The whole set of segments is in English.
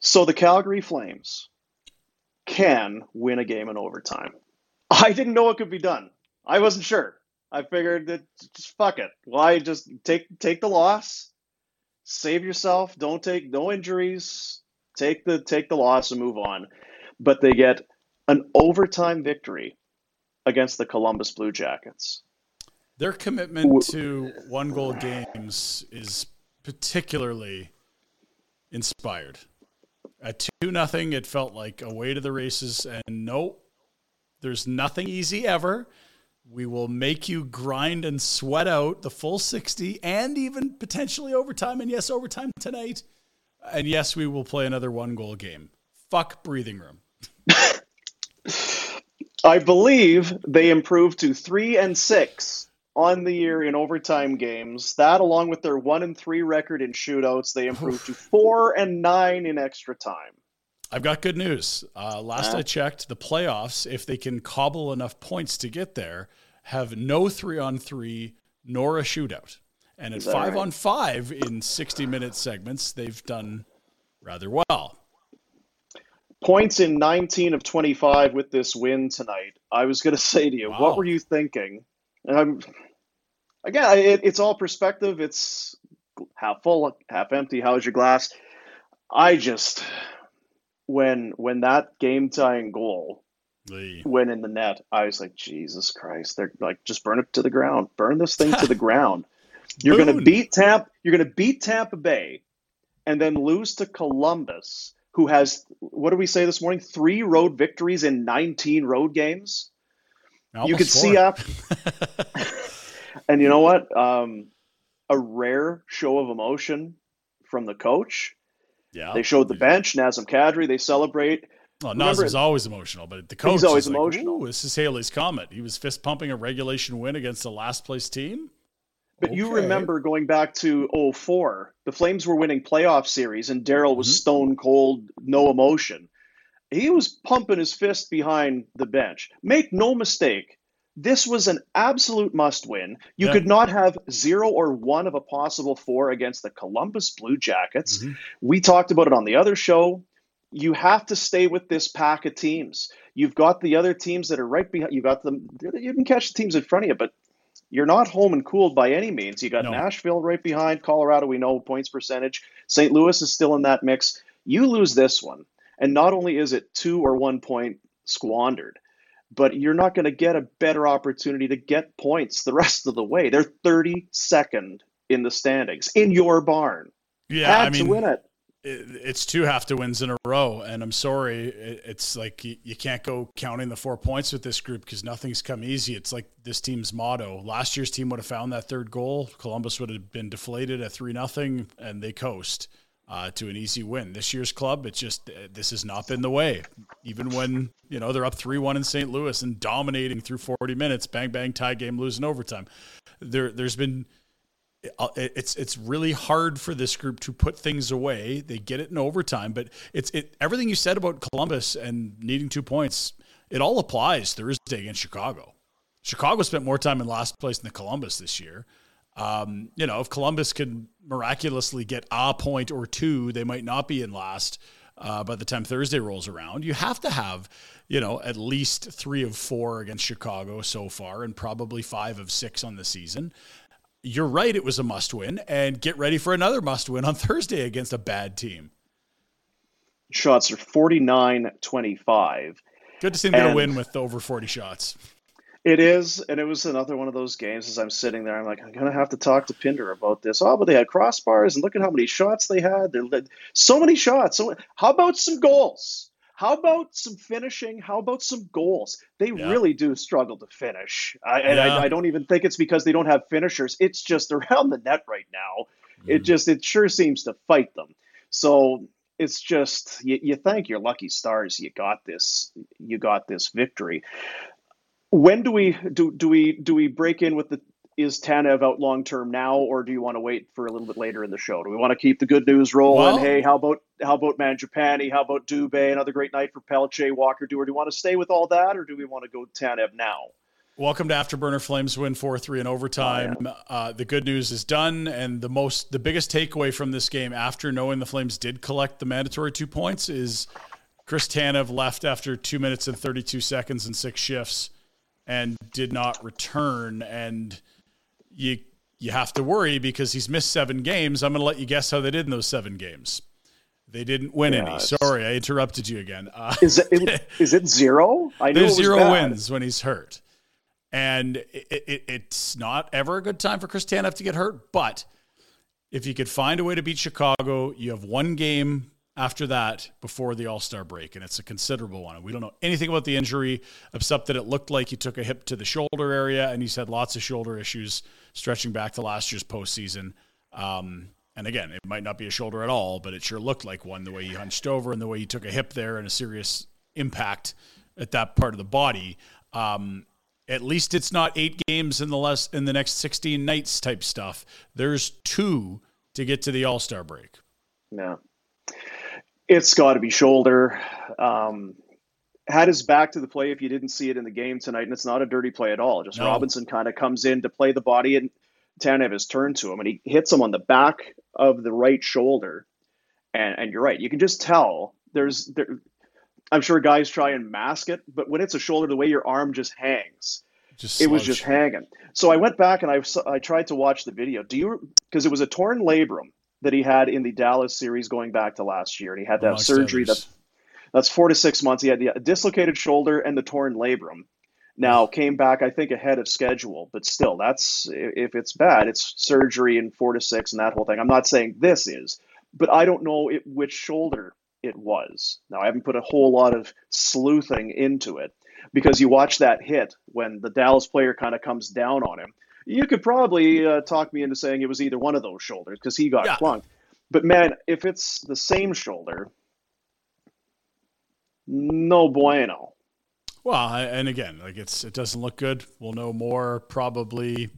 So the Calgary Flames can win a game in overtime. I didn't know it could be done. I wasn't sure. I figured that just fuck it. Why just take take the loss, save yourself, don't take no injuries, take the take the loss and move on. But they get an overtime victory against the Columbus Blue Jackets. Their commitment to one goal games is particularly inspired. At 2 nothing, it felt like a way to the races and no, there's nothing easy ever. We will make you grind and sweat out the full 60 and even potentially overtime. And yes, overtime tonight. And yes, we will play another one goal game. Fuck breathing room. I believe they improved to three and six on the year in overtime games. That, along with their one and three record in shootouts, they improved to four and nine in extra time. I've got good news. Uh, last Uh. I checked, the playoffs, if they can cobble enough points to get there, have no three on three nor a shootout. And at five right? on five in 60 minute segments, they've done rather well. Points in 19 of 25 with this win tonight. I was going to say to you, Wow. what were you thinking? And I'm, again, it, it's all perspective. It's half full, half empty. How's your glass? I just, when when that game tying goal The- went in the net, I was like, Jesus Christ! They're like, just burn it to the ground. Burn this thing to the ground. You're going to beat Tampa. You're going to beat Tampa Bay, and then lose to Columbus, who has what did we say this morning? Three road victories in 19 road games. You could see up, and you know what? Um, a rare show of emotion from the coach. Yeah. They showed the bench, Nazem Kadri. They celebrate. Well, Remember- Nazem's always emotional, but the coach He's always is like, emotional. "Ooh, this is Halley's Comet. He was fist pumping a regulation win against the last place team. But you remember going back to 04, the Flames were winning playoff series and Daryl was Mhm. stone cold, no emotion. He was pumping his fist behind the bench. Make no mistake, this was an absolute must win. You Yeah. could not have zero or one of a possible four against the Columbus Blue Jackets. Mhm. We talked about it on the other show. You have to stay with this pack of teams. You've got the other teams that are right behind. You got them. You can catch the teams in front of you, but you're not home and cooled by any means. You got No. Nashville right behind, Colorado, we know points percentage. St. Louis is still in that mix. You lose this one, and not only is it two or one point squandered, but you're not going to get a better opportunity to get points the rest of the way. They're 32nd in the standings in your barn. Yeah, Had I mean, to win it. it, it's two have to wins in a row, and I'm sorry, it's like you, you can't go counting the four points with this group because nothing's come easy. It's like this team's motto. Last year's team would have found that third goal. Columbus would have been deflated at three nothing, and they coast uh, to an easy win. This year's club, it's just uh, this has not been the way. Even when you know they're up three one in St. Louis and dominating through 40 minutes, bang bang tie game, losing overtime. There, there's been uh, it's it's really hard for this group to put things away. They get it in overtime, but it's it everything you said about Columbus and needing two points. It all applies Thursday against Chicago. Chicago spent more time in last place than Columbus this year. Um, you know, if Columbus can miraculously get a point or two, they might not be in last uh, by the time Thursday rolls around. You have to have, you know, at least three of four against Chicago so far, and probably five of six on the season you're right, it was a must win, and get ready for another must win on Thursday against a bad team. Shots are 49 25. Good to see them get a win with over 40 shots. It is, and it was another one of those games. As I'm sitting there, I'm like, I'm gonna have to talk to Pinder about this. Oh, but they had crossbars, and look at how many shots they had. They're so many shots. So, how about some goals? How about some finishing? How about some goals? They yeah. really do struggle to finish. I, yeah. I, I, don't even think it's because they don't have finishers. It's just around the net right now. Mm. It just it sure seems to fight them. So it's just you, you thank your lucky stars you got this you got this victory. When do we do do we do we break in with the is Tanev out long term now, or do you want to wait for a little bit later in the show? Do we want to keep the good news rolling? Well, hey, how about how about Mangiapane? How about Dubé? Another great night for Pelletier, Walker, Do, or do we want to stay with all that, or do we want to go Tanev now? Welcome to Afterburner Flames win four three in overtime. Oh, yeah. uh, the good news is done, and the most the biggest takeaway from this game after knowing the Flames did collect the mandatory two points is Chris Tanev left after two minutes and thirty two seconds and six shifts and did not return. And you you have to worry because he's missed seven games. I'm going to let you guess how they did in those seven games. They didn't win yeah, any. Sorry, I interrupted you again. Uh, is it is it zero? I know there's zero wins when he's hurt, and it, it, it's not ever a good time for Chris Tanev to get hurt. But if you could find a way to beat Chicago, you have one game after that before the All Star break, and it's a considerable one. We don't know anything about the injury, except that it looked like he took a hip to the shoulder area, and he's had lots of shoulder issues stretching back to last year's postseason. Um, and again, it might not be a shoulder at all, but it sure looked like one the way he hunched over and the way he took a hip there and a serious impact at that part of the body. Um, at least it's not eight games in the less in the next 16 nights type stuff. There's two to get to the All Star break. Yeah. It's got to be shoulder. Um, had his back to the play if you didn't see it in the game tonight, and it's not a dirty play at all. Just no. Robinson kind of comes in to play the body, and Tanev has turned to him, and he hits him on the back of the right shoulder. And and you're right, you can just tell there's there. I'm sure guys try and mask it, but when it's a shoulder, the way your arm just hangs, just it was just hanging. So I went back and I I tried to watch the video. Do you because it was a torn labrum that he had in the Dallas series going back to last year, and he had to have surgery. That that's four to six months. He had the dislocated shoulder and the torn labrum. Now came back, I think, ahead of schedule, but still, that's if it's bad, it's surgery in four to six and that whole thing. I'm not saying this is, but I don't know it, which shoulder it was. Now I haven't put a whole lot of sleuthing into it because you watch that hit when the Dallas player kind of comes down on him you could probably uh, talk me into saying it was either one of those shoulders because he got yeah. clunked. But man, if it's the same shoulder, no bueno. Well, and again, like it's it doesn't look good. We'll know more probably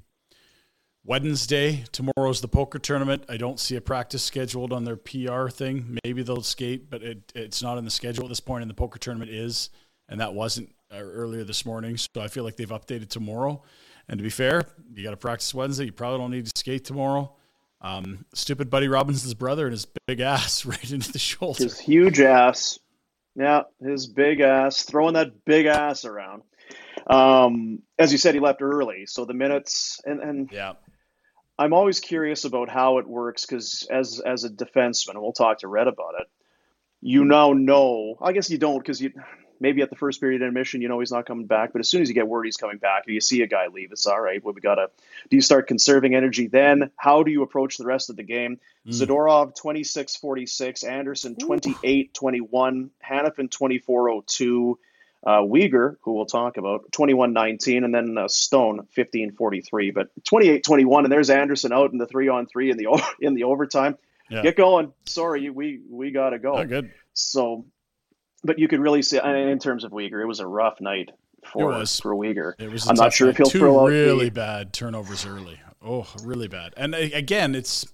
Wednesday. Tomorrow's the poker tournament. I don't see a practice scheduled on their PR thing. Maybe they'll skate, but it, it's not in the schedule at this point. And the poker tournament is, and that wasn't uh, earlier this morning. So I feel like they've updated tomorrow. And to be fair, you got to practice Wednesday. You probably don't need to skate tomorrow. Um, stupid Buddy Robinson's brother and his big ass right into the shoulder. His huge ass. Yeah, his big ass, throwing that big ass around. Um, as you said, he left early. So the minutes and, and yeah. I'm always curious about how it works because as as a defenseman, and we'll talk to Red about it, you now know. I guess you don't because you maybe at the first period intermission, you know he's not coming back. But as soon as you get word he's coming back, or you see a guy leave, it's all right. Well, we gotta. Do you start conserving energy then? How do you approach the rest of the game? Mm. Zadorov 26-46, Andersson 28-21, Hanifin 24-02. Uh, Weegar, who we'll talk about, 21-19, and then uh, Stone 15-43. But 28-21, and there's Andersson out in the three on three in the in the overtime. Yeah. Get going. Sorry, we we gotta go. Oh, good. So but you could really see in terms of Weegar, it was a rough night for for Weegar. It was I'm not sure night. if he'll Two throw really out bad turnovers early. Oh, really bad. And again, it's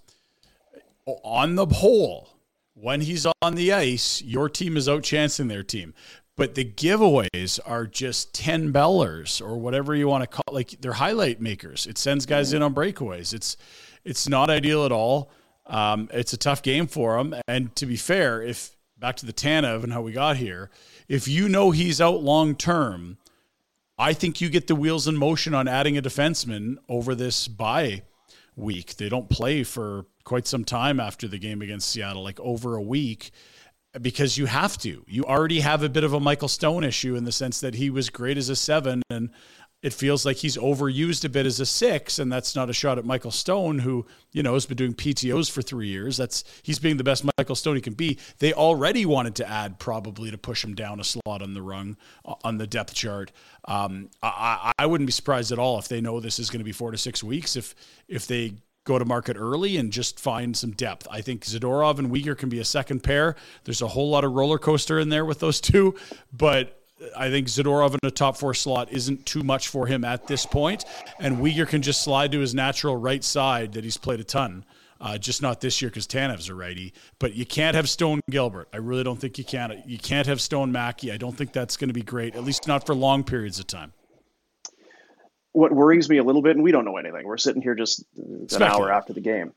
on the whole when he's on the ice, your team is outchancing their team. But the giveaways are just 10 bellers or whatever you want to call like they're highlight makers. It sends guys in on breakaways. It's it's not ideal at all. Um, it's a tough game for him. And to be fair, if back to the Tanev and how we got here. If you know he's out long term, I think you get the wheels in motion on adding a defenseman over this bye week. They don't play for quite some time after the game against Seattle, like over a week, because you have to. You already have a bit of a Michael Stone issue in the sense that he was great as a seven and it feels like he's overused a bit as a six, and that's not a shot at Michael Stone, who you know has been doing PTOS for three years. That's he's being the best Michael Stone he can be. They already wanted to add probably to push him down a slot on the rung uh, on the depth chart. Um, I, I wouldn't be surprised at all if they know this is going to be four to six weeks. If if they go to market early and just find some depth. I think Zadorov and Weegar can be a second pair. There's a whole lot of roller coaster in there with those two, but I think Zadorov in a top four slot isn't too much for him at this point, and Weegar can just slide to his natural right side that he's played a ton. Uh, just not this year because Tanev's a righty. But you can't have Stone Gilbert. I really don't think you can. You can't have Stone Mackey. I don't think that's going to be great, at least not for long periods of time. What worries me a little bit, and we don't know anything. We're sitting here just an hour after the game.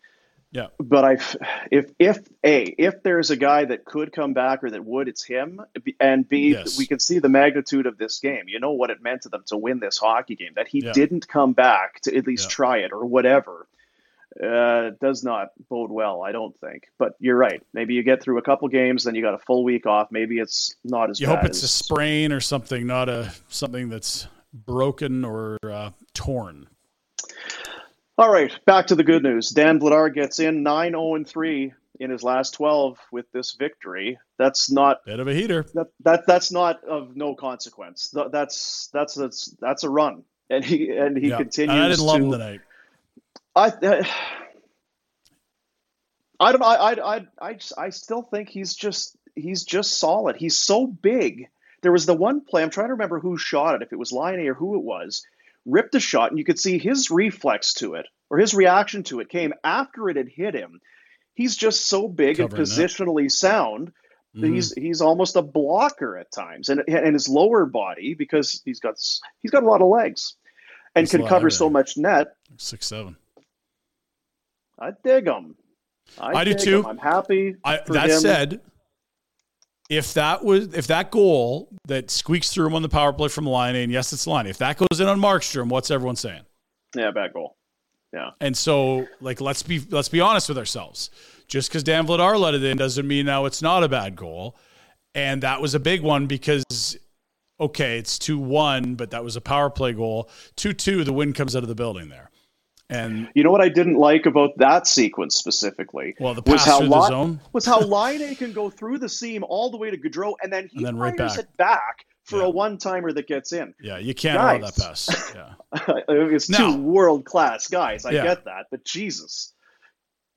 Yeah. But I, if if a if there's a guy that could come back or that would, it's him. And b yes. we can see the magnitude of this game. You know what it meant to them to win this hockey game. That he yeah. didn't come back to at least yeah. try it or whatever. Uh, does not bode well, I don't think. But you're right. Maybe you get through a couple games, then you got a full week off. Maybe it's not as. You hope it's as... a sprain or something, not a something that's broken or uh, torn. All right, back to the good news. Dan Vladar gets in 9 0 3 in his last 12 with this victory. That's not bit of a heater. That, that that's not of no consequence. That's that's that's that's a run, and he and he yeah. continues. I didn't love him tonight. I. Uh, I don't. I, I. I. I. I still think he's just. He's just solid. He's so big. There was the one play. I'm trying to remember who shot it. If it was Laine or who it was ripped a shot, and you could see his reflex to it or his reaction to it came after it had hit him. He's just so big Covering and positionally sound. Mm-hmm. He's he's almost a blocker at times, and and his lower body because he's got he's got a lot of legs, and he's can cover so much net. Six seven. I dig him. I, I do too. Him. I'm happy. I, that him. said, if that was if that goal that squeaks through him on the power play from Laine, and yes, it's Laine. If that goes in on Markstrom, what's everyone saying? Yeah, bad goal. Yeah. And so, like, let's be let's be honest with ourselves. Just because Dan Vladar let it in doesn't mean now it's not a bad goal. And that was a big one because okay, it's two one, but that was a power play goal. Two two, the wind comes out of the building there. And you know what I didn't like about that sequence specifically? Well, the was how the zone was how Laine can go through the seam all the way to Gaudreau, and then he and then right back. it back for yeah. a one timer that gets in. Yeah, you can't guys, allow that pass. Yeah, it's now, two world class guys. I yeah. get that, but Jesus.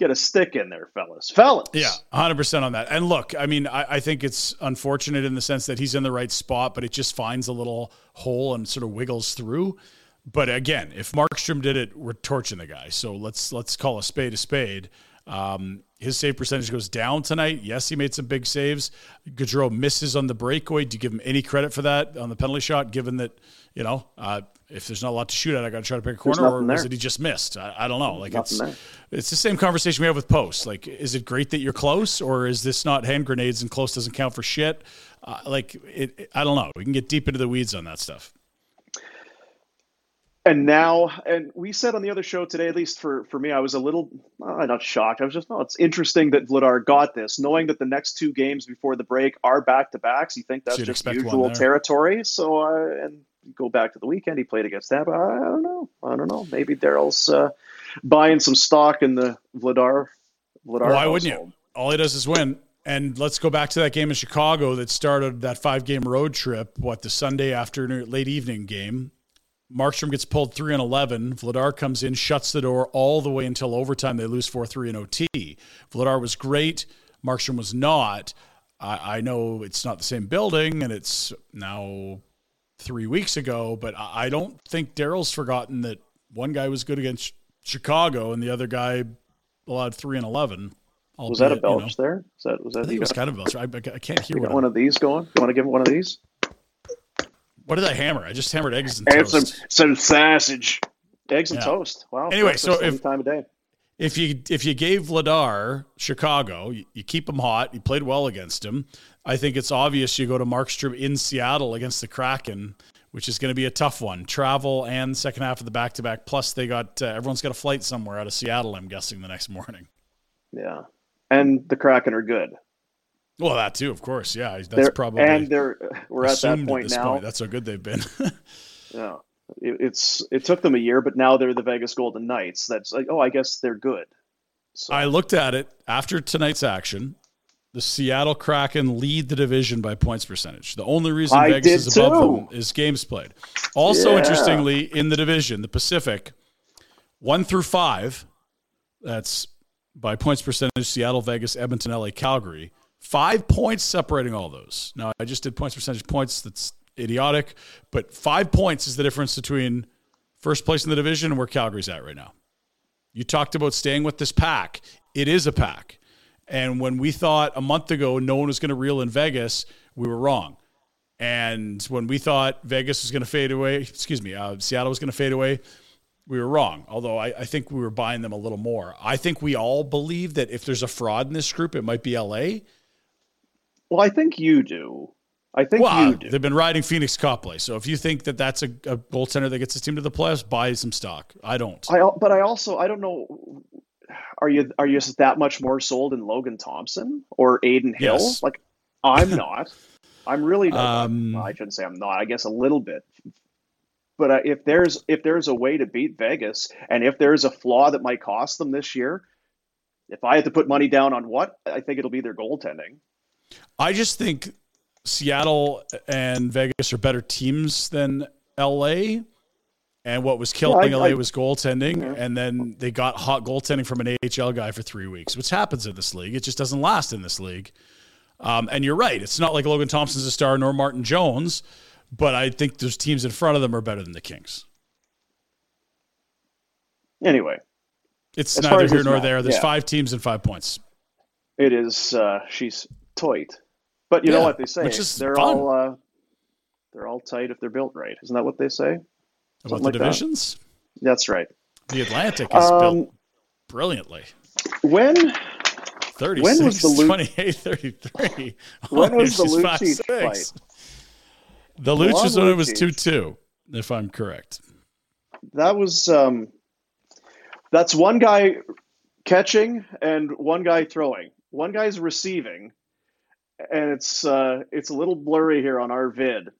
Get a stick in there, fellas. Fellas. Yeah, 100% on that. And look, I mean, I, I think it's unfortunate in the sense that he's in the right spot, but it just finds a little hole and sort of wiggles through but again, if Markstrom did it, we're torching the guy. So let's let's call a spade a spade. Um, his save percentage goes down tonight. Yes, he made some big saves. Gaudreau misses on the breakaway. Do you give him any credit for that on the penalty shot? Given that you know, uh, if there's not a lot to shoot at, I got to try to pick a corner, or was it he just missed? I, I don't know. Like it's there. it's the same conversation we have with posts. Like, is it great that you're close, or is this not hand grenades and close doesn't count for shit? Uh, like, it, I don't know. We can get deep into the weeds on that stuff and now and we said on the other show today at least for for me i was a little uh, not shocked. I was just no oh, it's interesting that vladar got this knowing that the next two games before the break are back to backs you think that's just usual territory? So uh, and go back to the weekend he played against that i don't know. I don't know. Maybe daryl's uh, buying some stock in the vladar vladar why household. wouldn't you? all he does is win. And let's go back to that game in Chicago that started that five game road trip. What the Sunday afternoon, late evening game Markstrom gets pulled three and eleven. Vladar comes in, shuts the door all the way until overtime. They lose four three in OT. Vladar was great. Markstrom was not. I, I, know it's not the same building, and it's now three weeks ago, but I, I don't think Daryl's forgotten that one guy was good against Chicago and the other guy allowed three and eleven. Was that a belch you know. there? Was that was that? I think it was kind of a belch. I, I can't hear. You one of these going? You want to give him one of these? What did I hammer? I just hammered eggs and, and toast. some some sausage, eggs and yeah. toast. Wow. Anyway, so if time of day. If you if you gave Vladar Chicago, you, you, keep him hot. You played well against him. I think it's obvious you go to Markstrom in Seattle against the Kraken which is going to be a tough one. Travel and second half of the back to back. Plus, they got uh, everyone's got a flight somewhere out of Seattle. I'm guessing the next morning. Yeah, and the Kraken are good. Well, that too, of course. Yeah, that's they're, probably and they're we're at that point at now. Point. That's how good they've been. yeah, it, it's it took them a year, but now they're the Vegas Golden Knights. That's like, oh, I guess they're good. So. I looked at it after tonight's action. The Seattle Kraken lead the division by points percentage. The only reason I Vegas is above too. them is games played. Also, Yeah. interestingly, in the division, the Pacific, one through five, that's by points percentage Seattle, Vegas, Edmonton, LA, Calgary. Five points separating all those. Now, I just did points percentage points. That's idiotic. But five points is the difference between first place in the division and where Calgary's at right now. You talked about staying with this pack. It is a pack. And when we thought a month ago no one was going to reel in Vegas, we were wrong. And when we thought Vegas was going to fade away, excuse me, uh, Seattle was going to fade away, we were wrong. Although I, I think we were buying them a little more. I think we all believe that if there's a fraud in this group, it might be LA. Well, I think you do. I think Well, you do. they've been riding Pheonix Copley. So if you think that that's a, a goaltender that gets his team to the playoffs, buy some stock. I don't. I but I also I don't know. Are you are you that much more sold in Logan Thompson or Adin Hill? Yes. Like I'm not. I'm really not. Um, I shouldn't say I'm not. I guess a little bit. But uh, if there's if there's a way to beat Vegas, and if there's a flaw that might cost them this year, if I had to put money down on what, I think it'll be their goaltending. I just think Seattle and Vegas are better teams than LA. And what was killing Yeah, I- LA I- was goaltending. Yeah. And then they got hot goaltending from an AHL guy for three weeks, which happens in this league. It just doesn't last in this league. Um, and you're right. It's not like Logan Thompson's a star nor Martin Jones, but I think those teams in front of them are better than the Kings. Anyway, It's neither here nor match, there. There's yeah. five teams and five points. it is. Uh, she's tight, but you know what they say? they're fun. all uh, they're all tight if they're built right. Isn't that what they say? About Something the like that. divisions, That's right. the Atlantic is Um, built brilliantly. When 36, was the Lu- 28, 33. When was the Lucic fight? The when it was 2 2, if I'm correct. that was um, that's one guy catching and one guy throwing. One guy's receiving, and it's uh, it's a little blurry here on our vid.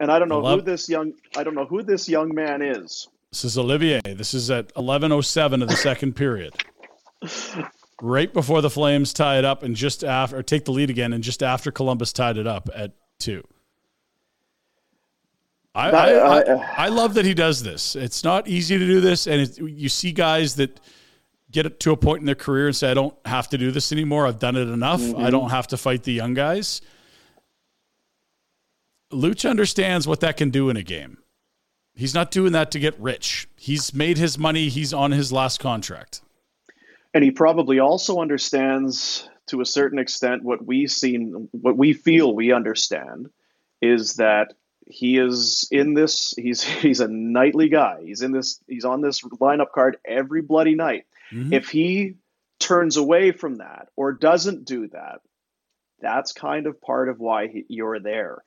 And I don't know who this young I don't know who this young man is. This is Olivier. This is at 11:07 of the second period. Right before the Flames tie it up, and just after, or take the lead again, and just after Columbus tied it up at two. I, That- I, I, I- I love that he does this. It's not easy to do this, and it, you see guys that get it to a point in their career and say, "I don't have to do this anymore. I've done it enough. I mm-hmm. don't have to fight the young guys." Luch understands what that can do in a game. He's not doing that to get rich. He's made his money. He's on his last contract. And he probably also understands to a certain extent what we seen what we feel we understand is that he is in this he's he's a nightly guy. He's in this he's on this lineup card every bloody night. Mhm. If he turns away from that or doesn't do that, that's kind of part of why he, you're there.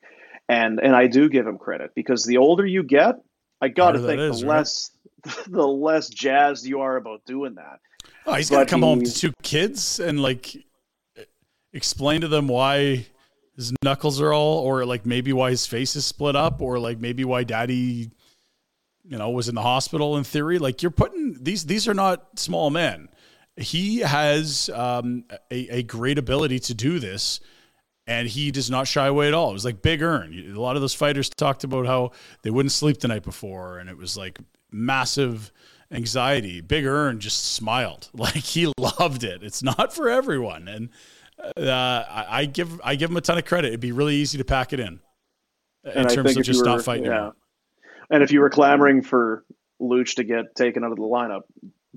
And and I do give him credit because the older you get, I got to think is, the right? less the less jazzed you are about doing that. Oh, he's got to come home to two kids and like explain to them why his knuckles are all, or like maybe why his face is split up, or like maybe why daddy, you know, was in the hospital in theory. Like you're putting these, these are not small men. He has um, a, a great ability to do this. And he does not shy away at all. It was like Big Earn. A lot of those fighters talked about how they wouldn't sleep the night before, and it was like massive anxiety. Big Earn just smiled like he loved it. It's not for everyone, and uh, I, I give I give him a ton of credit. It'd be really easy to pack it in in And terms of just were- not fighting. yeah. anymore. And if you were clamoring for Luch to get taken out of the lineup,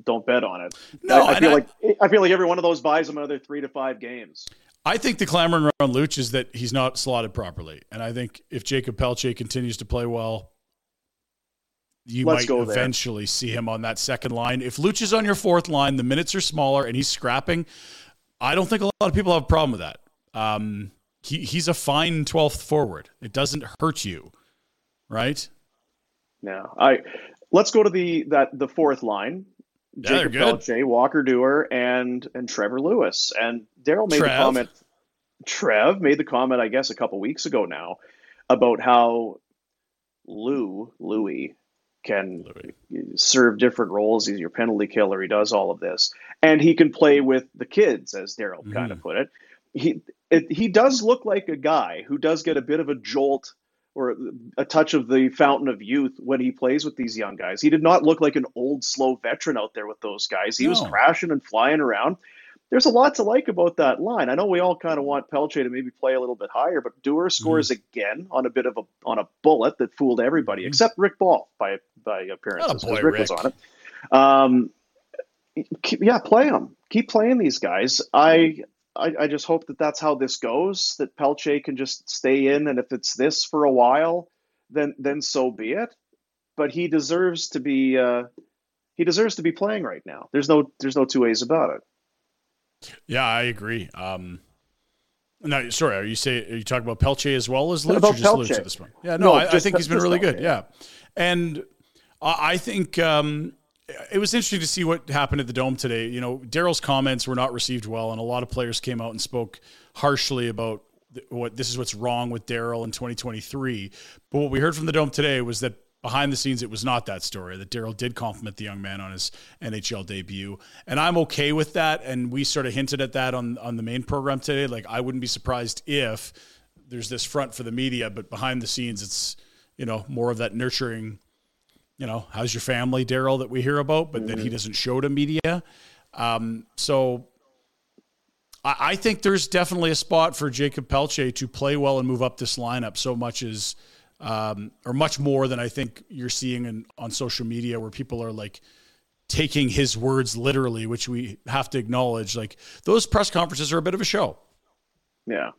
don't bet on it. No, I, I feel I- like I feel like every one of those buys him another three to five games. I think the clamoring around Luch is that he's not slotted properly, and I think if Jakob Pelletier continues to play well, you Let's might go there. eventually see him on that second line. If Luch is on your fourth line, the minutes are smaller, and he's scrapping. I don't think a lot of people have a problem with that. Um, he, he's a fine twelfth forward. It doesn't hurt you, right? Yeah. I let's go to the that the fourth line. Yeah, Jacob. Pelletier, Walker Duehr, and and Trevor Lewis. And Daryl made Trev. the comment. Trev made the comment, I guess, a couple weeks ago now, about how Lou Lewis can Lewis. serve different roles. He's your penalty killer. He does all of this, and he can play with the kids, as Daryl kind Mm-hmm. of put it. He it, he does look like a guy who does get a bit of a jolt or a touch of the fountain of youth when he plays with these young guys. He did not look like an old, slow veteran out there with those guys. He was crashing and flying around. There's a lot to like about that line. I know we all kind of want Pelletier to maybe play a little bit higher, but Duehr scores again on a bit of a on a bullet that fooled everybody except Rick Ball by by appearances. Attaboy, 'cause Rick, was on it. Um, yeah, play them. Keep playing these guys. I, I I just hope that that's how this goes. That Pelletier can just stay in, and if it's this for a while, then then so be it. But he deserves to be uh, he deserves to be playing right now. There's no there's no two ways about it. Yeah, I agree. Um, no, sorry. Are you say are you talking about Pelletier as well as Luch, About or just Pelletier. Luch at this point? Yeah, no, No, I, I think he's been really good. Yeah, and I I think um, it was interesting to see what happened at the Dome today. You know, Daryl's comments were not received well, and a lot of players came out and spoke harshly about what this is what's wrong with Daryl in 2023. But what we heard from the Dome today was that behind the scenes, it was not that story. That Daryl did compliment the young man on his NHL debut, and I'm okay with that. And we sort of hinted at that on on the main program today. Like, I wouldn't be surprised if there's this front for the media, but behind the scenes, it's you know more of that nurturing. You know, how's your family, Daryl, that we hear about, but that he doesn't show to media. Um, so I, I think there's definitely a spot for Jakob Pelletier to play well and move up this lineup so much as, um, or much more than I think you're seeing in, on social media where people are like taking his words literally, which we have to acknowledge. Like those press conferences are a bit of a show. Yeah.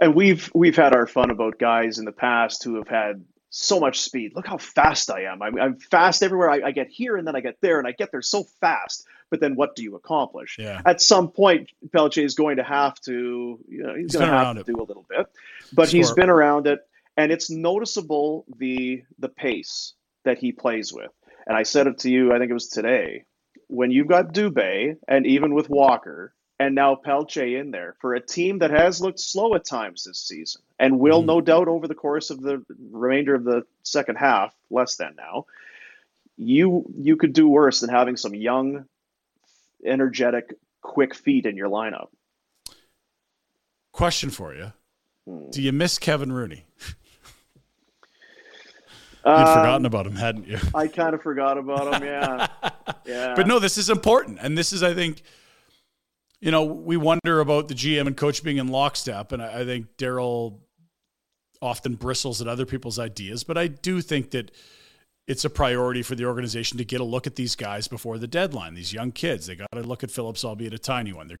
And we've we've had our fun about guys in the past who have had so much speed. Look how fast I am. I'm, I'm fast everywhere. I, I get here and then I get there and I get there so fast. But then what do you accomplish? Yeah. At some point, Pelletier is going to have to, you know, he's, He's going to have to it. do a little bit. But he's been around it, and it's noticeable the the pace that he plays with. And I said it to you, I think it was today, when you've got Dubé and even with Walker and now Pelletier in there for a team that has looked slow at times this season and will no doubt over the course of the remainder of the second half, less than now, you you could do worse than having some young, energetic, quick feet in your lineup. Question for you. Hmm. Do you miss Kevin Rooney? You'd forgotten Um, about him, hadn't you? I kind of forgot about him. Yeah, yeah. But no, this is important. And this is, I think, you know, we wonder about the GM and coach being in lockstep. And I, I think Daryl often bristles at other people's ideas. But I do think that it's a priority for the organization to get a look at these guys before the deadline, these young kids. They got to look at Phillips, albeit a tiny one. They're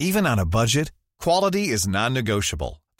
Even on a budget, quality is non-negotiable.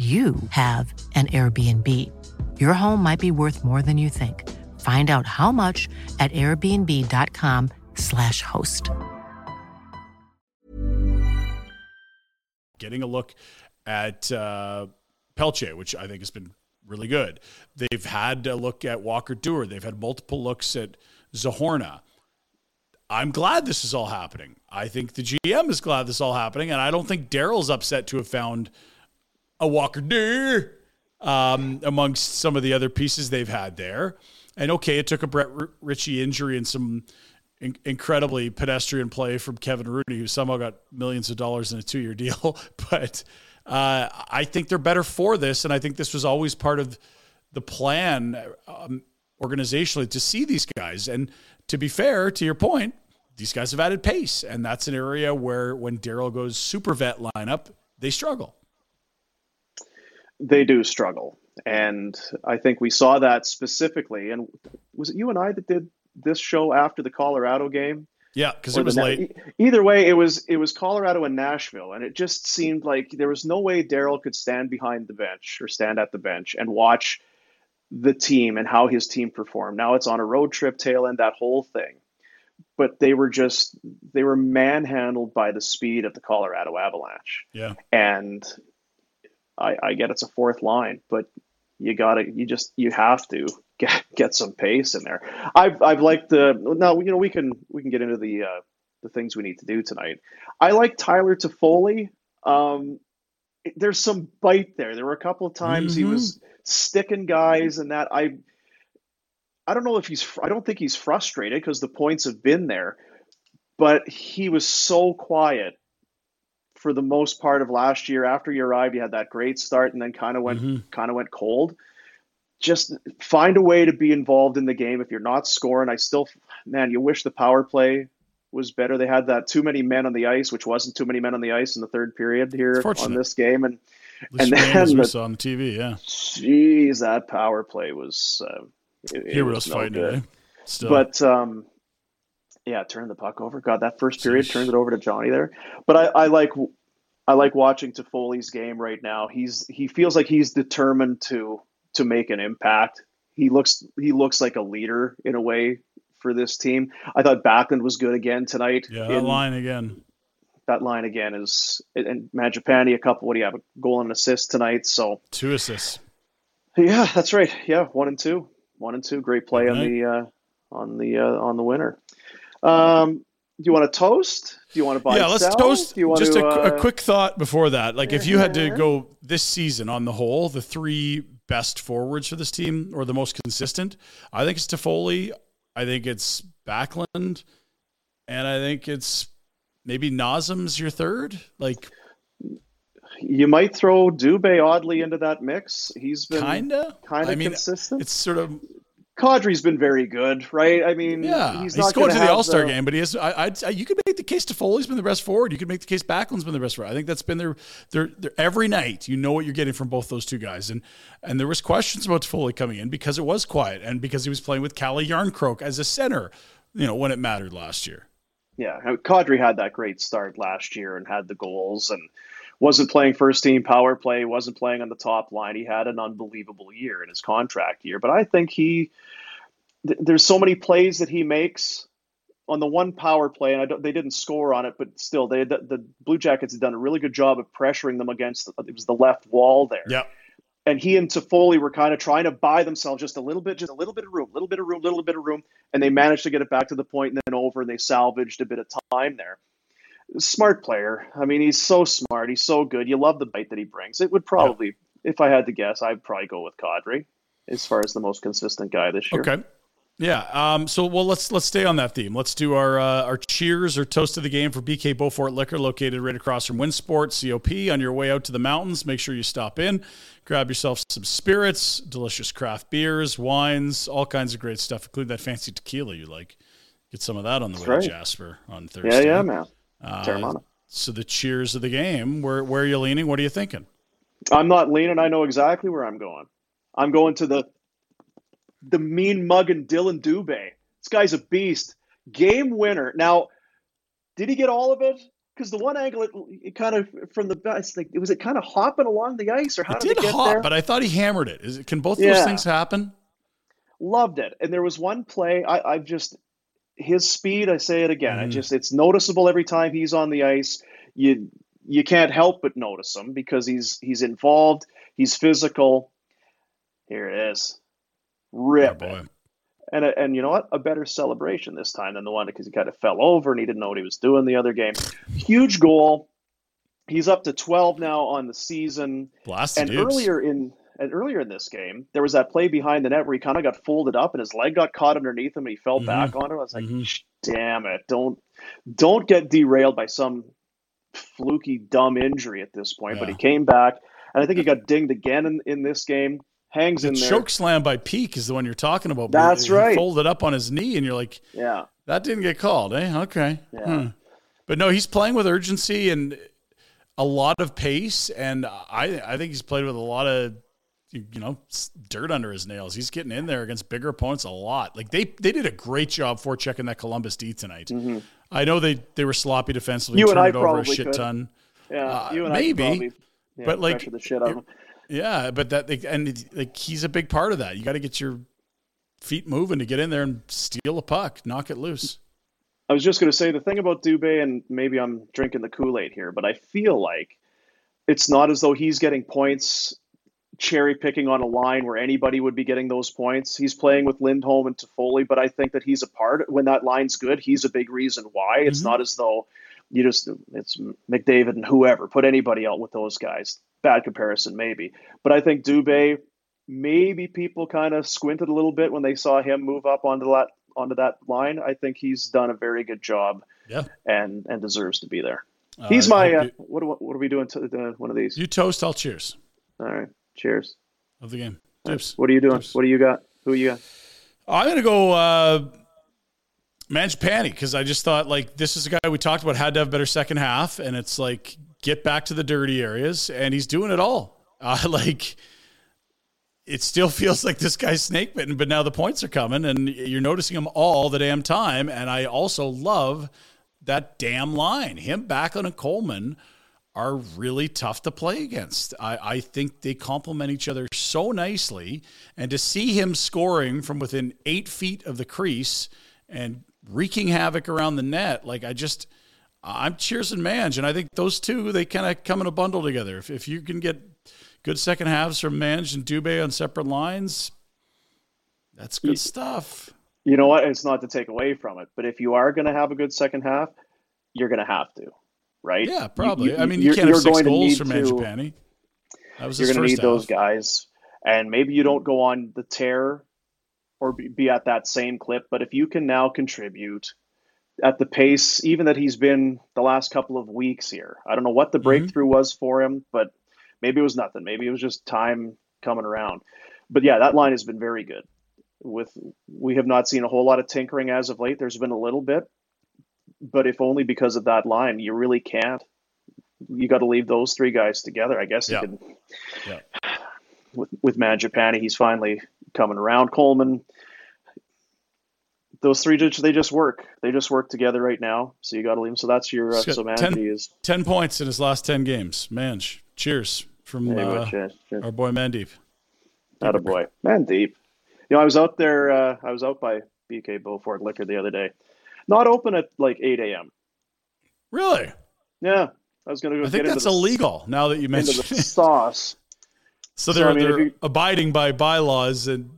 you have an Airbnb. Your home might be worth more than you think. Find out how much at airbnb.com/slash host. Getting a look at uh, Pelletier, which I think has been really good. They've had a look at Walker Duehr. They've had multiple looks at Zohorna. I'm glad this is all happening. I think the GM is glad this is all happening, and I don't think Daryl's upset to have found a Walker Duehr um, amongst some of the other pieces they've had there. And okay, it took a Brett Ritchie injury and some in- incredibly pedestrian play from Kevin Rooney, who somehow got millions of dollars in a two-year deal. but uh, I think they're better for this, and I think this was always part of the plan um, organizationally to see these guys. And to be fair, to your point, these guys have added pace, and that's an area where when Daryl goes super vet lineup, they struggle. They do struggle, and I think we saw that specifically. And was it you and I that did this show after the Colorado game? Yeah, because it was Na- late. Either way, it was it was Colorado and Nashville, and it just seemed like there was no way Daryl could stand behind the bench or stand at the bench and watch the team and how his team performed. Now it's on a road trip tail end, that whole thing. But they were just they were manhandled by the speed of the Colorado Avalanche. Yeah. And I, I get it's a fourth line, but you gotta you just you have to get get some pace in there. I've I've liked the now you know we can we can get into the uh, the things we need to do tonight. I like Tyler Toffoli. Um, there's some bite there. There were a couple of times mm-hmm. he was sticking guys and that I I don't know if he's I don't think he's frustrated because the points have been there, but he was so quiet for the most part of last year. After you arrived, you had that great start and then kind of went mm-hmm. kind of went cold. Just find a way to be involved in the game. If you're not scoring, I still man, you wish the power play was better. They had that too many men on the ice, which wasn't too many men on the ice in the third period here on this game, and and then the, saw on the TV, yeah. Jeez, that power play was uh, it, heroes was no fighting good. today. Still. But um, yeah, turn the puck over. God, that first period Sheesh. turned it over to Johnny there. But I, I like I like watching Toffoli's game right now. He's he feels like he's determined to to make an impact. He looks he looks like a leader in a way for this team. I thought Backlund was good again tonight. Yeah, that in, line again. That line again is and Mangiapane a couple. What do you have? A goal and an assist tonight. So two assists. Yeah, that's right. Yeah, one and two, one and two. Great play on the uh, on the uh, on the winner. Um, do you want to toast? Do you want to buy? Yeah, let's sell? toast. Do you want just to, a, uh... a, quick thought before that. Like, if you had to go this season on the whole, the three best forwards for this team or the most consistent, I think it's Toffoli. I think it's Backlund, and I think it's maybe Nazem's your third. Like, you might throw Dubé oddly into that mix. He's been kinda kind of I mean, consistent. It's sort of Kadri's been very good, right? I mean, yeah, he's, he's going to the All Star game, but he has. I, I'd, you could make the case Toffoli's been the best forward. You could make the case Backlund's been the best forward. I think that's been their, their, their every night. You know what you're getting from both those two guys, and and there was questions about Foley coming in because it was quiet and because he was playing with Calle Jarnkrok as a center. You know when it mattered last year. Yeah, Kadri had that great start last year and had the goals and wasn't playing first team power play, wasn't playing on the top line. He had an unbelievable year in his contract year, but I think he there's so many plays that he makes on the one power play, and they didn't score on it, but still, they the, the, Blue Jackets had done a really good job of pressuring them against uh, it was the left wall there. Yeah. And he and Toffoli were kind of trying to buy themselves just a little bit, just a little bit of room, a little bit of room, a little bit of room, and they managed to get it back to the point and then over, and they salvaged a bit of time there. Smart player. I mean, he's so smart. He's so good. You love the bite that he brings. It would probably, yeah. if I had to guess, I'd probably go with Kadri as far as the most consistent guy this year. Okay. Yeah. Um, so well, let's let's stay on that theme. Let's do our uh, our cheers or toast of the game for BK Bowfort Liquor, located right across from Winsport COP. On your way out to the mountains, make sure you stop in, grab yourself some spirits, delicious craft beers, wines, all kinds of great stuff, including that fancy tequila you like. Get some of that on the That's way right. to Jasper on Thursday. Yeah, yeah, man. Uh, so the cheers of the game. Where where are you leaning? What are you thinking? I'm not leaning. I know exactly where I'm going. I'm going to the the mean mug and Dillon Dubé. This guy's a beast. Game winner. Now, did he get all of it? Because the one angle, it, it, kind of from the best, like, was it kind of hopping along the ice, or how it did, did it get hop, there? But I thought he hammered it. Is it can both yeah. those things happen? Loved it. And there was one play I, I've just his speed. I say it again. I Mhm. just it's noticeable every time he's on the ice. You you can't help but notice him because he's he's involved. He's physical. Here it is. Oh, Rip. boy. And and you know what? A better celebration this time than the one because he kind of fell over and he didn't know what he was doing the other game. Huge goal. He's up to 12 now on the season. Blasted And dudes. earlier in and earlier in this game, there was that play behind the net where he kind of got folded up and his leg got caught underneath him and he fell Mhm. back on it. I was like, Mhm. Damn it, don't don't get derailed by some fluky dumb injury at this point. But he came back, and I think he got dinged again in, in this game. Hangs The in there. choke slam by Peeke is the one you're talking about. That's He right. Folded up on his knee, and you're like, Yeah. that didn't get called, eh? Okay. Yeah. Hmm. But no, he's playing with urgency and a lot of pace, and I I think he's played with a lot of you know dirt under his nails. He's getting in there against bigger opponents a lot. Like they they did a great job for checking that Columbus D tonight. I know they they were sloppy defensively, Mm-hmm. You and turned I it over a probably shit could. ton. Yeah. Uh, you and maybe, I probably yeah, but, like, pressure the shit out of him. Yeah, but that and like he's a big part of that. You got to get your feet moving to get in there and steal a puck, knock it loose. I was just going to say the thing about Dubé, and maybe I'm drinking the Kool Aid here, but I feel like it's not as though he's getting points cherry picking on a line where anybody would be getting those points. He's playing with Lindholm and Toffoli, but I think that he's a part when that line's good. He's a big reason why. It's Mhm. not as though you just it's McDavid and whoever put anybody out with those guys. Bad comparison, maybe, but I think Dubé. Maybe people kind of squinted a little bit when they saw him move up onto that onto that line. I think he's done a very good job Yeah, and and deserves to be there. Uh, He's my. Uh, you, what what are we doing to uh, one of these? you toast. I'll cheers All right. Cheers. of the game. Dips. What are you doing? What do you got? Who you got? I'm gonna go uh, Mangiapane because I just thought like this is a guy we talked about had to have a better second half, and it's like get back to the dirty areas, and he's doing it all. Uh, like it still feels like this guy's snake bitten, but now the points are coming, and you're noticing him all the damn time. And I also love that damn line. Him, back on a Coleman are really tough to play against. I, I think they complement each other so nicely. And to see him scoring from within eight feet of the crease and wreaking havoc around the net, like I just, I'm cheers and Mange. And I think those two, they kind of come in a bundle together. If, if you can get good second halves from Mange and Dubé on separate lines, that's good stuff. You know what? It's not to take away from it, but if you are going to have a good second half, you're going to have to, right? Yeah, probably. you- I mean, you can't have six goals from Mangiapane. That was You're going to need those guys, and maybe you don't go on the tear or be, be at that same clip, but if you can now contribute at the pace, even that he's been the last couple of weeks here, I don't know what the Mm-hmm. breakthrough was for him, but maybe it was nothing. Maybe it was just time coming around. But yeah, that line has been very good. With we have not seen a whole lot of tinkering as of late. There's been a little bit, but if only because of that line, you really can't. You got to leave those three guys together. I guess Yeah. you can. Yeah. With with Mangiapane, he's finally coming around. Coleman, those three just they just work. They just work together right now. So you got to leave them. So that's your uh, so 10 is. 10 points in his last 10 games. Mange, cheers from Hey, uh, uh, our boy Mandeep. Not a boy. Man deep. You know, I was out there, uh, I was out by BK Bowfort Liquor the other day. Not open at like 8 a.m. Really? Yeah. I was going to go I think that's the, illegal now that you mentioned the sauce. So So, they're, I mean, they're you- abiding by bylaws and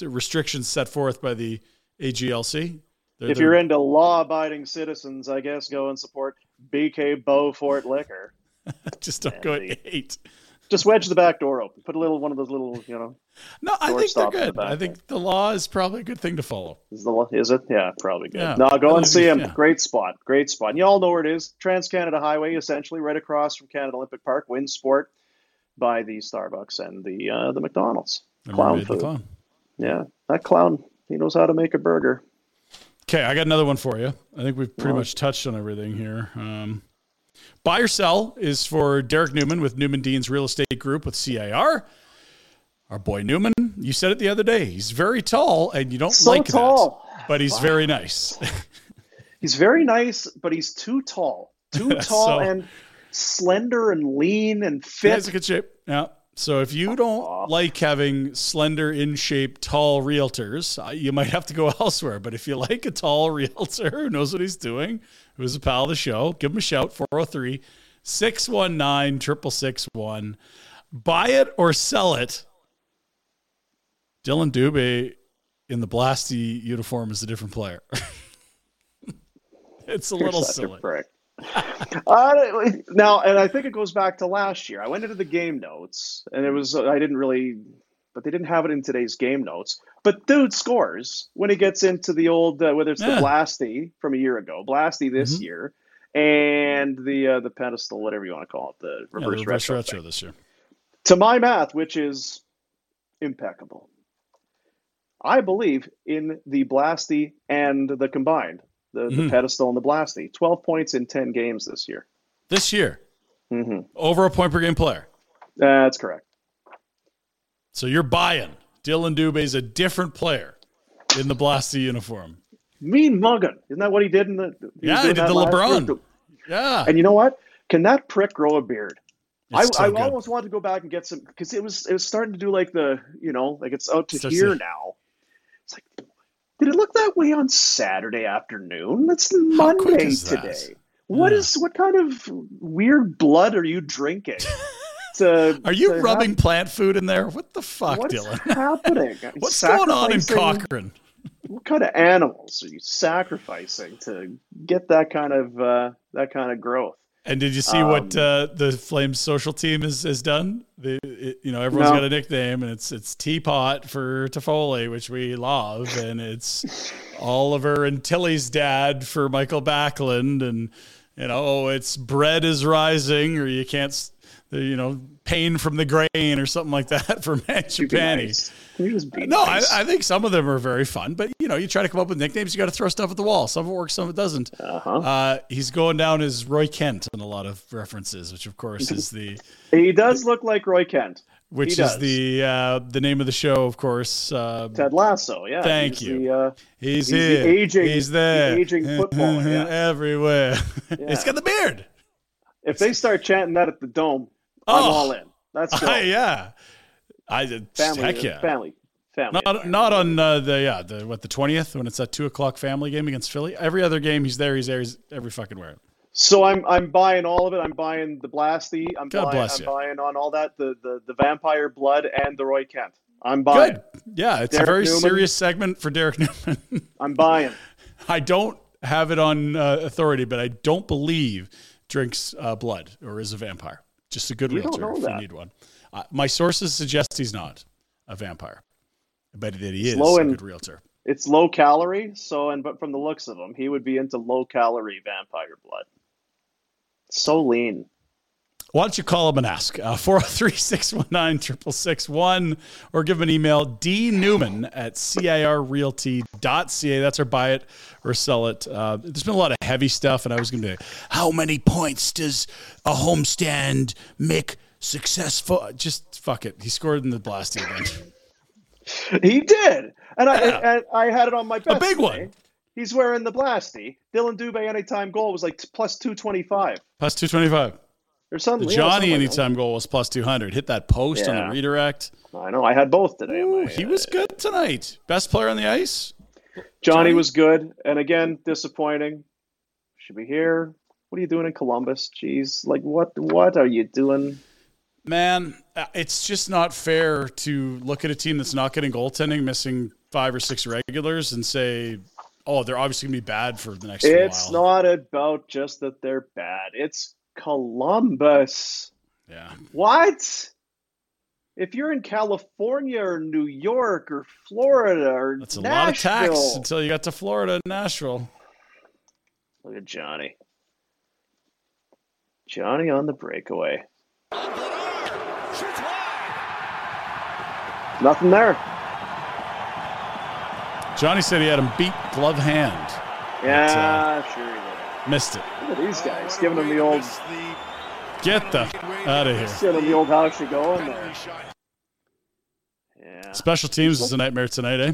restrictions set forth by the AGLC. They're, If you're into law abiding citizens, I guess go and support BK Bowfort Liquor. just don't go at eight. Just wedge the back door open. Put a little one of those little, you know, No, I think they're in the good. I think the law is probably a good thing to follow. is the law? is it? Yeah, probably good. Yeah. No, go and see him. yeah. Great spot. Great spot. And you all know where it is. Trans Canada Highway, essentially right across from Canada Olympic Park, Winsport, by the Starbucks and the uh, the McDonald's. I Clown food. clown. Yeah, that clown. He knows how to make a burger. Okay, I got another one for you. I think we've pretty Well- much touched on everything here. Um, buy or sell is for Derrick Newman with Newman Dean's Real Estate Group with CIR. Our boy Newman, you said it the other day. He's very tall, and you don't So like tall. that, but he's very nice. He's very nice, but he's too tall. Too tall So- and slender and lean and fit. He's in good shape. Yeah, So if you don't like having slender, in shape, tall realtors, uh, you might have to go elsewhere. But if you like a tall realtor who knows what he's doing, who's a pal of the show, give him a shout 403 619 6661. Buy it or sell it. Dillon Dubé in the Blasty uniform is a different player. it's a You're little a silly. prick. uh, now, and I think it goes back to last year. I went into the game notes, and it was I didn't really, but they didn't have it in today's game notes. But dude scores when he gets into the old uh, whether it's Yeah. the Blasty from a year ago, Blasty this Mhm. year, and the uh, the pedestal, whatever you want to call it, the Yeah, the reverse reverse retro. retro this year. To my math, which is impeccable, I believe in the Blasty and the combined, the, the Mhm. pedestal and the Blasty. Twelve points in ten games this year. This year, hmm over a point per game player. That's correct. So you're buying Dillon Dubé is a different player in the Blasty uniform. Mean mugging. Isn't that what he did in the? he Yeah, he did the LeBron. year? Yeah, And you know what? Can that prick grow a beard? I, so I almost wanted to go back and get some because it was it was starting to do like the you know like it's out to here now. It's like, did it look that way on Saturday afternoon? It's Monday is today. What Yeah. is what kind of weird blood are you drinking? to, Are you to have- rubbing plant food in there? What the fuck, What's Dillon? happening? What's going on in Cochrane? What kind of animals are you sacrificing to get that kind of uh, that kind of growth? And did you see what Um, uh, the Flames social team has, has done? The, it, you know, everyone's No. got a nickname, and it's it's Teapot for Toffoli, which we love, and it's Oliver and Tilly's dad for Michael Backlund, and you know, oh, it's bread is rising, or you can't, you know, pain from the grain, or something like that for You be Mangiapane. nice. Can you just be No, nice? I, I think some of them are very fun, but you know, you try to come up with nicknames, you got to throw stuff at the wall. Some of it works, some of it doesn't. uh-huh. Uh, he's going down as Roy Kent in a lot of references, which of course is the He does look like Roy Kent. which He is does. the uh, the name of the show, of course. Uh, Ted Lasso, yeah. Thank he's you. The, uh, he's, he's the here. aging- he's the there. aging footballer, yeah. everywhere. he's Yeah. got the beard. if they start chanting that at the dome, Oh. I'm all in. That's go. yeah. I family, heck yeah. family, family. Not not on uh, the yeah the what the twentieth when it's that two o'clock family game against Philly. Every other game he's there. He's there. He's every fucking where. So I'm I'm buying all of it. I'm buying the Blasty. I'm God buying bless I'm you. buying on all that the, the the vampire blood and the Roy Kent. I'm buying. Good. Yeah, it's Derrick a very Newman. serious segment for Derrick Newman. I'm buying. I don't have it on uh, authority, but I don't believe drinks uh, blood or is a vampire. Just a good You don't realtor know if that. you need one. Uh, my sources suggest he's not a vampire, but that he is Slow a and- good realtor. It's low calorie, so and but from the looks of him, he would be into low calorie vampire blood. So lean. Why don't you call him and ask? Uh, 403 619 6661 or give him an email, dnewman at cirrealty.ca. That's our buy it or sell it. Uh, there's been a lot of heavy stuff, and I was going to be how many points does a homestand make successful? Just fuck it. He scored in the Blasty again. He did, and I Yeah. and I had it on my best. A big today. one. He's wearing the Blasty. Dillon Dubé anytime goal was like plus two twenty five Plus 225. Something. The yeah, Johnny something like anytime goal was plus 200. Hit that post on Yeah. the redirect. I know. I had both today. Ooh, he uh, was good tonight. Best player on the ice. Johnny Johnny? was good, and again disappointing. Should be here. What are you doing in Columbus? Jeez, like what? What are you doing? Man, uh, it's just not fair to look at a team that's not getting goaltending, missing five or six regulars, and say, "Oh, they're obviously going to be bad for the next It's while." not about just that they're bad. It's Columbus. Yeah, What? If you're in California or New York or Florida or that's a Nashville, lot of tax until you got to Florida and Nashville. Look at Johnny. Johnny on the breakaway. Nothing there. Johnny said he had him beat glove hand. Uh, yeah, sure he did. Missed it. Look at these guys giving him the old, Get the out of here. giving him the old how's she going there. Yeah, Special teams is a nightmare tonight, eh?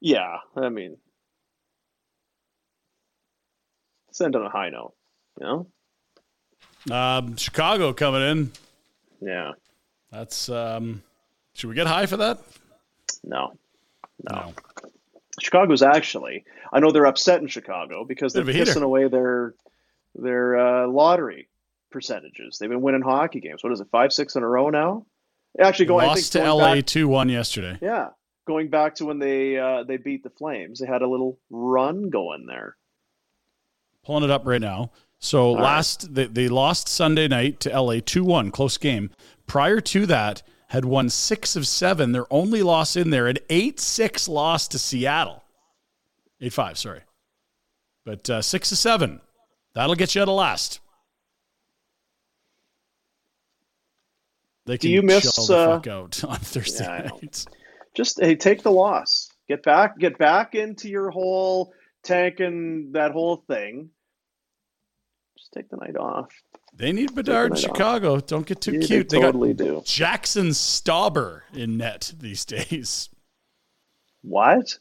yeah. I mean, send on a high note. You know? Um, Chicago coming in. Yeah. That's um should we get high for that? No, no. No. Chicago's actually. I know they're upset in Chicago because they're pissing away their their uh, lottery percentages. They've been winning hockey games. What is it? Five, six in a row now. Actually, going I think Lost to going LA back- two one yesterday. yeah, going back to when they uh, they beat the Flames, they had a little run going there. Pulling it up right now. So right. last they, they lost Sunday night to LA 2-1, close game. Prior to that, had won six of seven. Their only loss in there, an 8-6 loss to Seattle. 8-5, sorry. But uh, six to seven. That'll get you out of last. They Do you miss, the uh, fuck out on Thursday Yeah, nights. Just hey, take the loss. Get back, get back into your whole tank and that whole thing. Just take the night off. They need Bedard in night off. Chicago. Don't get too Yeah, cute. They They, totally do. Jaxson Stauber in net these days. What?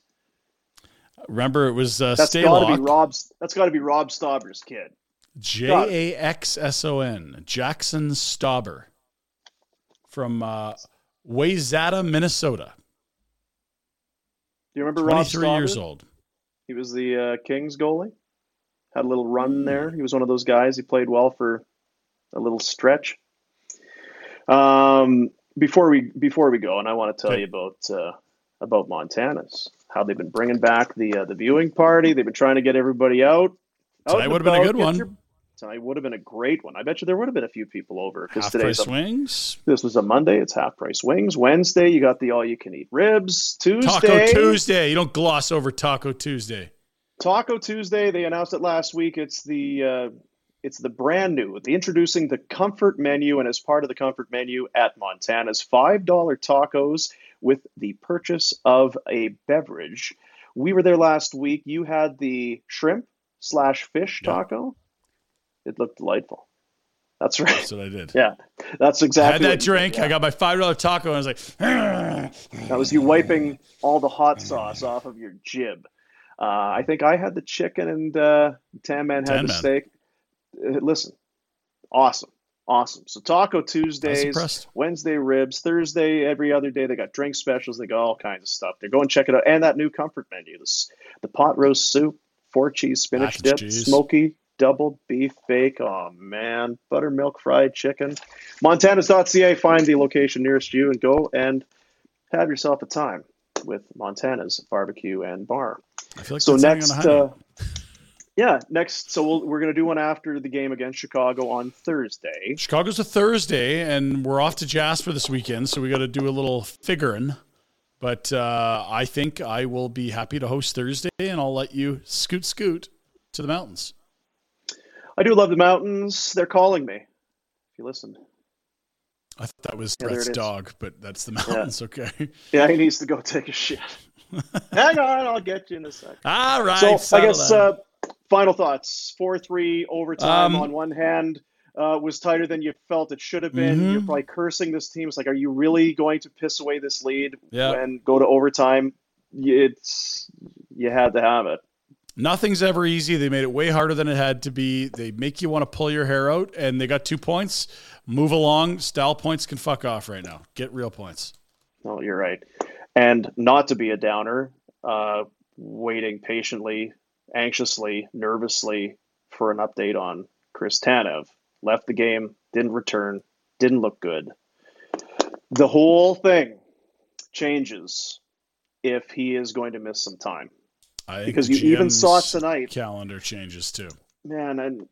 Remember, it was uh, That's got to be. Rob's. That's got to be Rob Stauber's kid. J A X S O N. Jaxson Stauber from uh, Wayzata, Minnesota. Do you remember Rob 23 years old. He was the uh, Kings goalie. Had a little run there. He was one of those guys. He played well for a little stretch. Um, before we before we go, and I want to tell Okay. you about uh, about Montana's how they've been bringing back the uh, the viewing party. They've been trying to get everybody out. out Tonight would have been a good Get one. your- Tonight would have been a great one. I bet you there would have been a few people over because Half today's price a, wings. this was a Monday. It's half price wings. Wednesday, you got the all you can eat ribs. Tuesday, Taco Tuesday. You don't gloss over Taco Tuesday. Taco Tuesday. They announced it last week. It's the uh, it's the brand new. The introducing the comfort menu, and as part of the comfort menu at Montana's, five dollar tacos with the purchase of a beverage. We were there last week. You had the shrimp slash fish Yeah. taco. It looked delightful. That's right. That's what I did. Yeah, that's I exactly. had that drink. yeah. I got my five dollar taco, and I was like, That was you wiping all the hot sauce off of your jib. Uh, I think I had the chicken and uh, Tan Man had Tan the Man. steak. Uh, listen, awesome, awesome. So Taco Tuesdays. Wednesday ribs, Thursday every other day they got drink specials. They got all kinds of stuff. They're going check it out, and that new comfort menu: this the pot roast soup, four cheese spinach dip, cheese. smoky double beef bake. Oh man, buttermilk fried chicken. Montanas.ca. Find the location nearest you and go and have yourself a time with Montana's barbecue and bar. I feel like So next, on a high note. uh, yeah, next. So we'll, we're going to do one after the game against Chicago on Thursday. Chicago's a Thursday, and we're off to Jasper this weekend, so we got to do a little figuring. But uh, I think I will be happy to host Thursday, and I'll let you scoot scoot to the mountains. I do love the mountains. They're calling me. If you listen, I thought that was Yeah, Brett's dog, but that's the mountains. Okay. yeah, he needs to go take a shit. Hang on, I'll get you in a second. All right. so I guess uh, final thoughts: four three overtime Um, on one hand uh, was tighter than you felt it should have been. Mhm. You're probably cursing this team. It's like, are you really going to piss away this lead Yeah. and go to overtime? It's you had to have it. Nothing's ever easy. They made it way harder than it had to be. They make you want to pull your hair out, and they got two points. Move along. Style points can fuck off right now. Get real points. No, you're right. And not to be a downer, uh, waiting patiently, anxiously, nervously for an update on Chris Tanev. Left the game, didn't return, didn't look good. The whole thing changes if he is going to miss some time. I Because you even saw GM's tonight. Calendar changes too. Man, and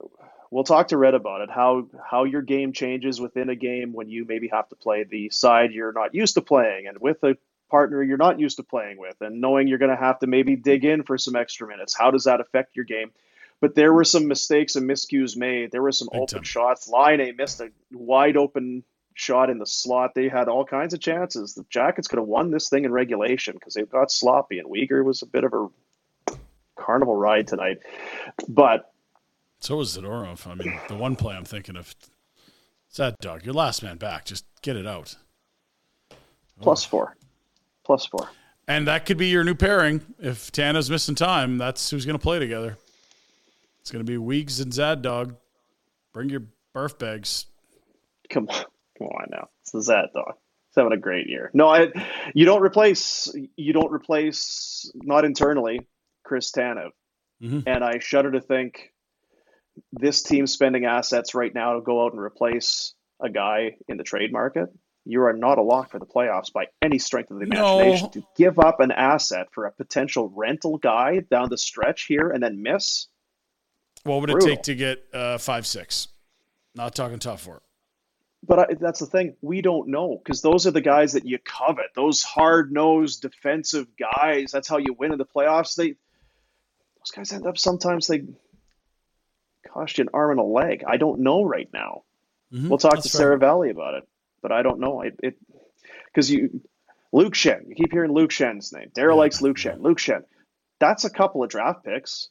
we'll talk to Red about it. How how your game changes within a game when you maybe have to play the side you're not used to playing, and with a partner you're not used to playing with, and knowing you're going to have to maybe dig in for some extra minutes. How does that affect your game? But there were some mistakes and miscues made. There were some Big open time. shots. Line A missed a wide open shot in the slot. They had all kinds of chances. The Jackets could have won this thing in regulation because they got sloppy, and Weegar was a bit of a carnival ride tonight. But So was Zadorov. I mean, the one play I'm thinking of. Sad dog. Your last man back. Just get it out. plus four, plus four. And that could be your new pairing. If Tanev's missing time, that's who's going to play together. It's going to be Weeks and Zad Dog. Bring your barf bags. Come on, come on now. It's Zat dog. He's having a great year. No, I. You don't replace. You don't replace. Not internally, Chris Tanev. Mm-hmm. And I shudder to think this team spending assets right now to go out and replace a guy in the trade market. You are not a lock for the playoffs by any strength of the imagination. No. To give up an asset for a potential rental guy down the stretch here and then miss. What would brutal. it take to get uh, five six? Not talking top four. But I, that's the thing. We don't know because those are the guys that you covet. Those hard nosed defensive guys. That's how you win in the playoffs. They those guys end up sometimes they cost you an arm and a leg. I don't know right now. Mm-hmm, we'll talk to Sarah Valley about it, but I don't know. it because you Luke Schenn, You keep hearing Luke Schenn's name. Daryl likes Luke Schenn. Luke Schenn. That's a couple of draft picks.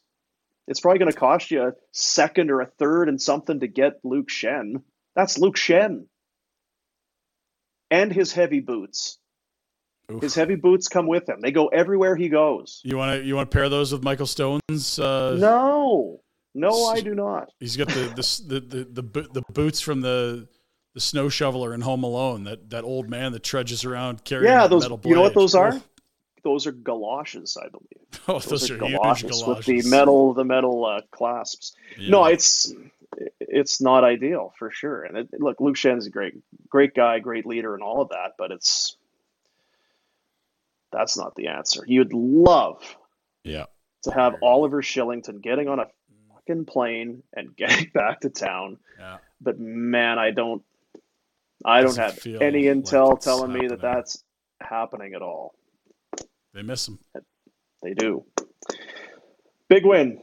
It's probably going to cost you a second or a third and something to get Luke Schenn. That's Luke Schenn. And his heavy boots. Oof. His heavy boots come with him. They go everywhere he goes. You want to you want to pair those with Michael Stone's? Uh, no, no, I do not. He's got the the, the the the the boots from the the snow shoveler in Home Alone. That that old man that trudges around carrying. Yeah, those. Metal you know what those are? Those are galoshes, I believe. Oh, those, those are, are galoshes, galoshes, with the metal the metal uh, clasps. Yeah. No, it's it's not ideal for sure. And it, look, Luke Schenn's a great great guy, great leader, and all of that. But it's that's not the answer. You'd love, yeah, to have Oliver Kylington getting on a fucking plane and getting back to town. Yeah. But man, I don't, I don't have any intel like telling happening. me that that's happening at all. They miss him. They do. Big win.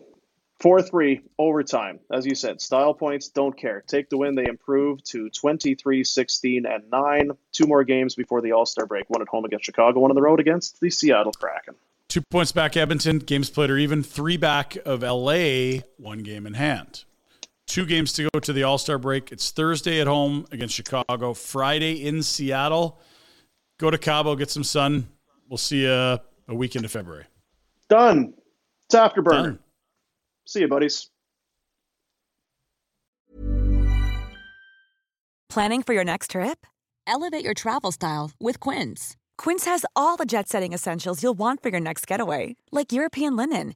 4 3 overtime. As you said, style points don't care. Take the win. They improve to 23 16 and 9. Two more games before the All Star break. One at home against Chicago, one on the road against the Seattle Kraken. Two points back, Edmonton. Games played are even. Three back of LA, one game in hand. Two games to go to the All Star break. It's Thursday at home against Chicago, Friday in Seattle. Go to Cabo, get some sun. We'll see you a week into February. Done. It's afterburner. Done. See you, buddies. Planning for your next trip? Elevate your travel style with Quince. Quince has all the jet setting essentials you'll want for your next getaway, like European linen,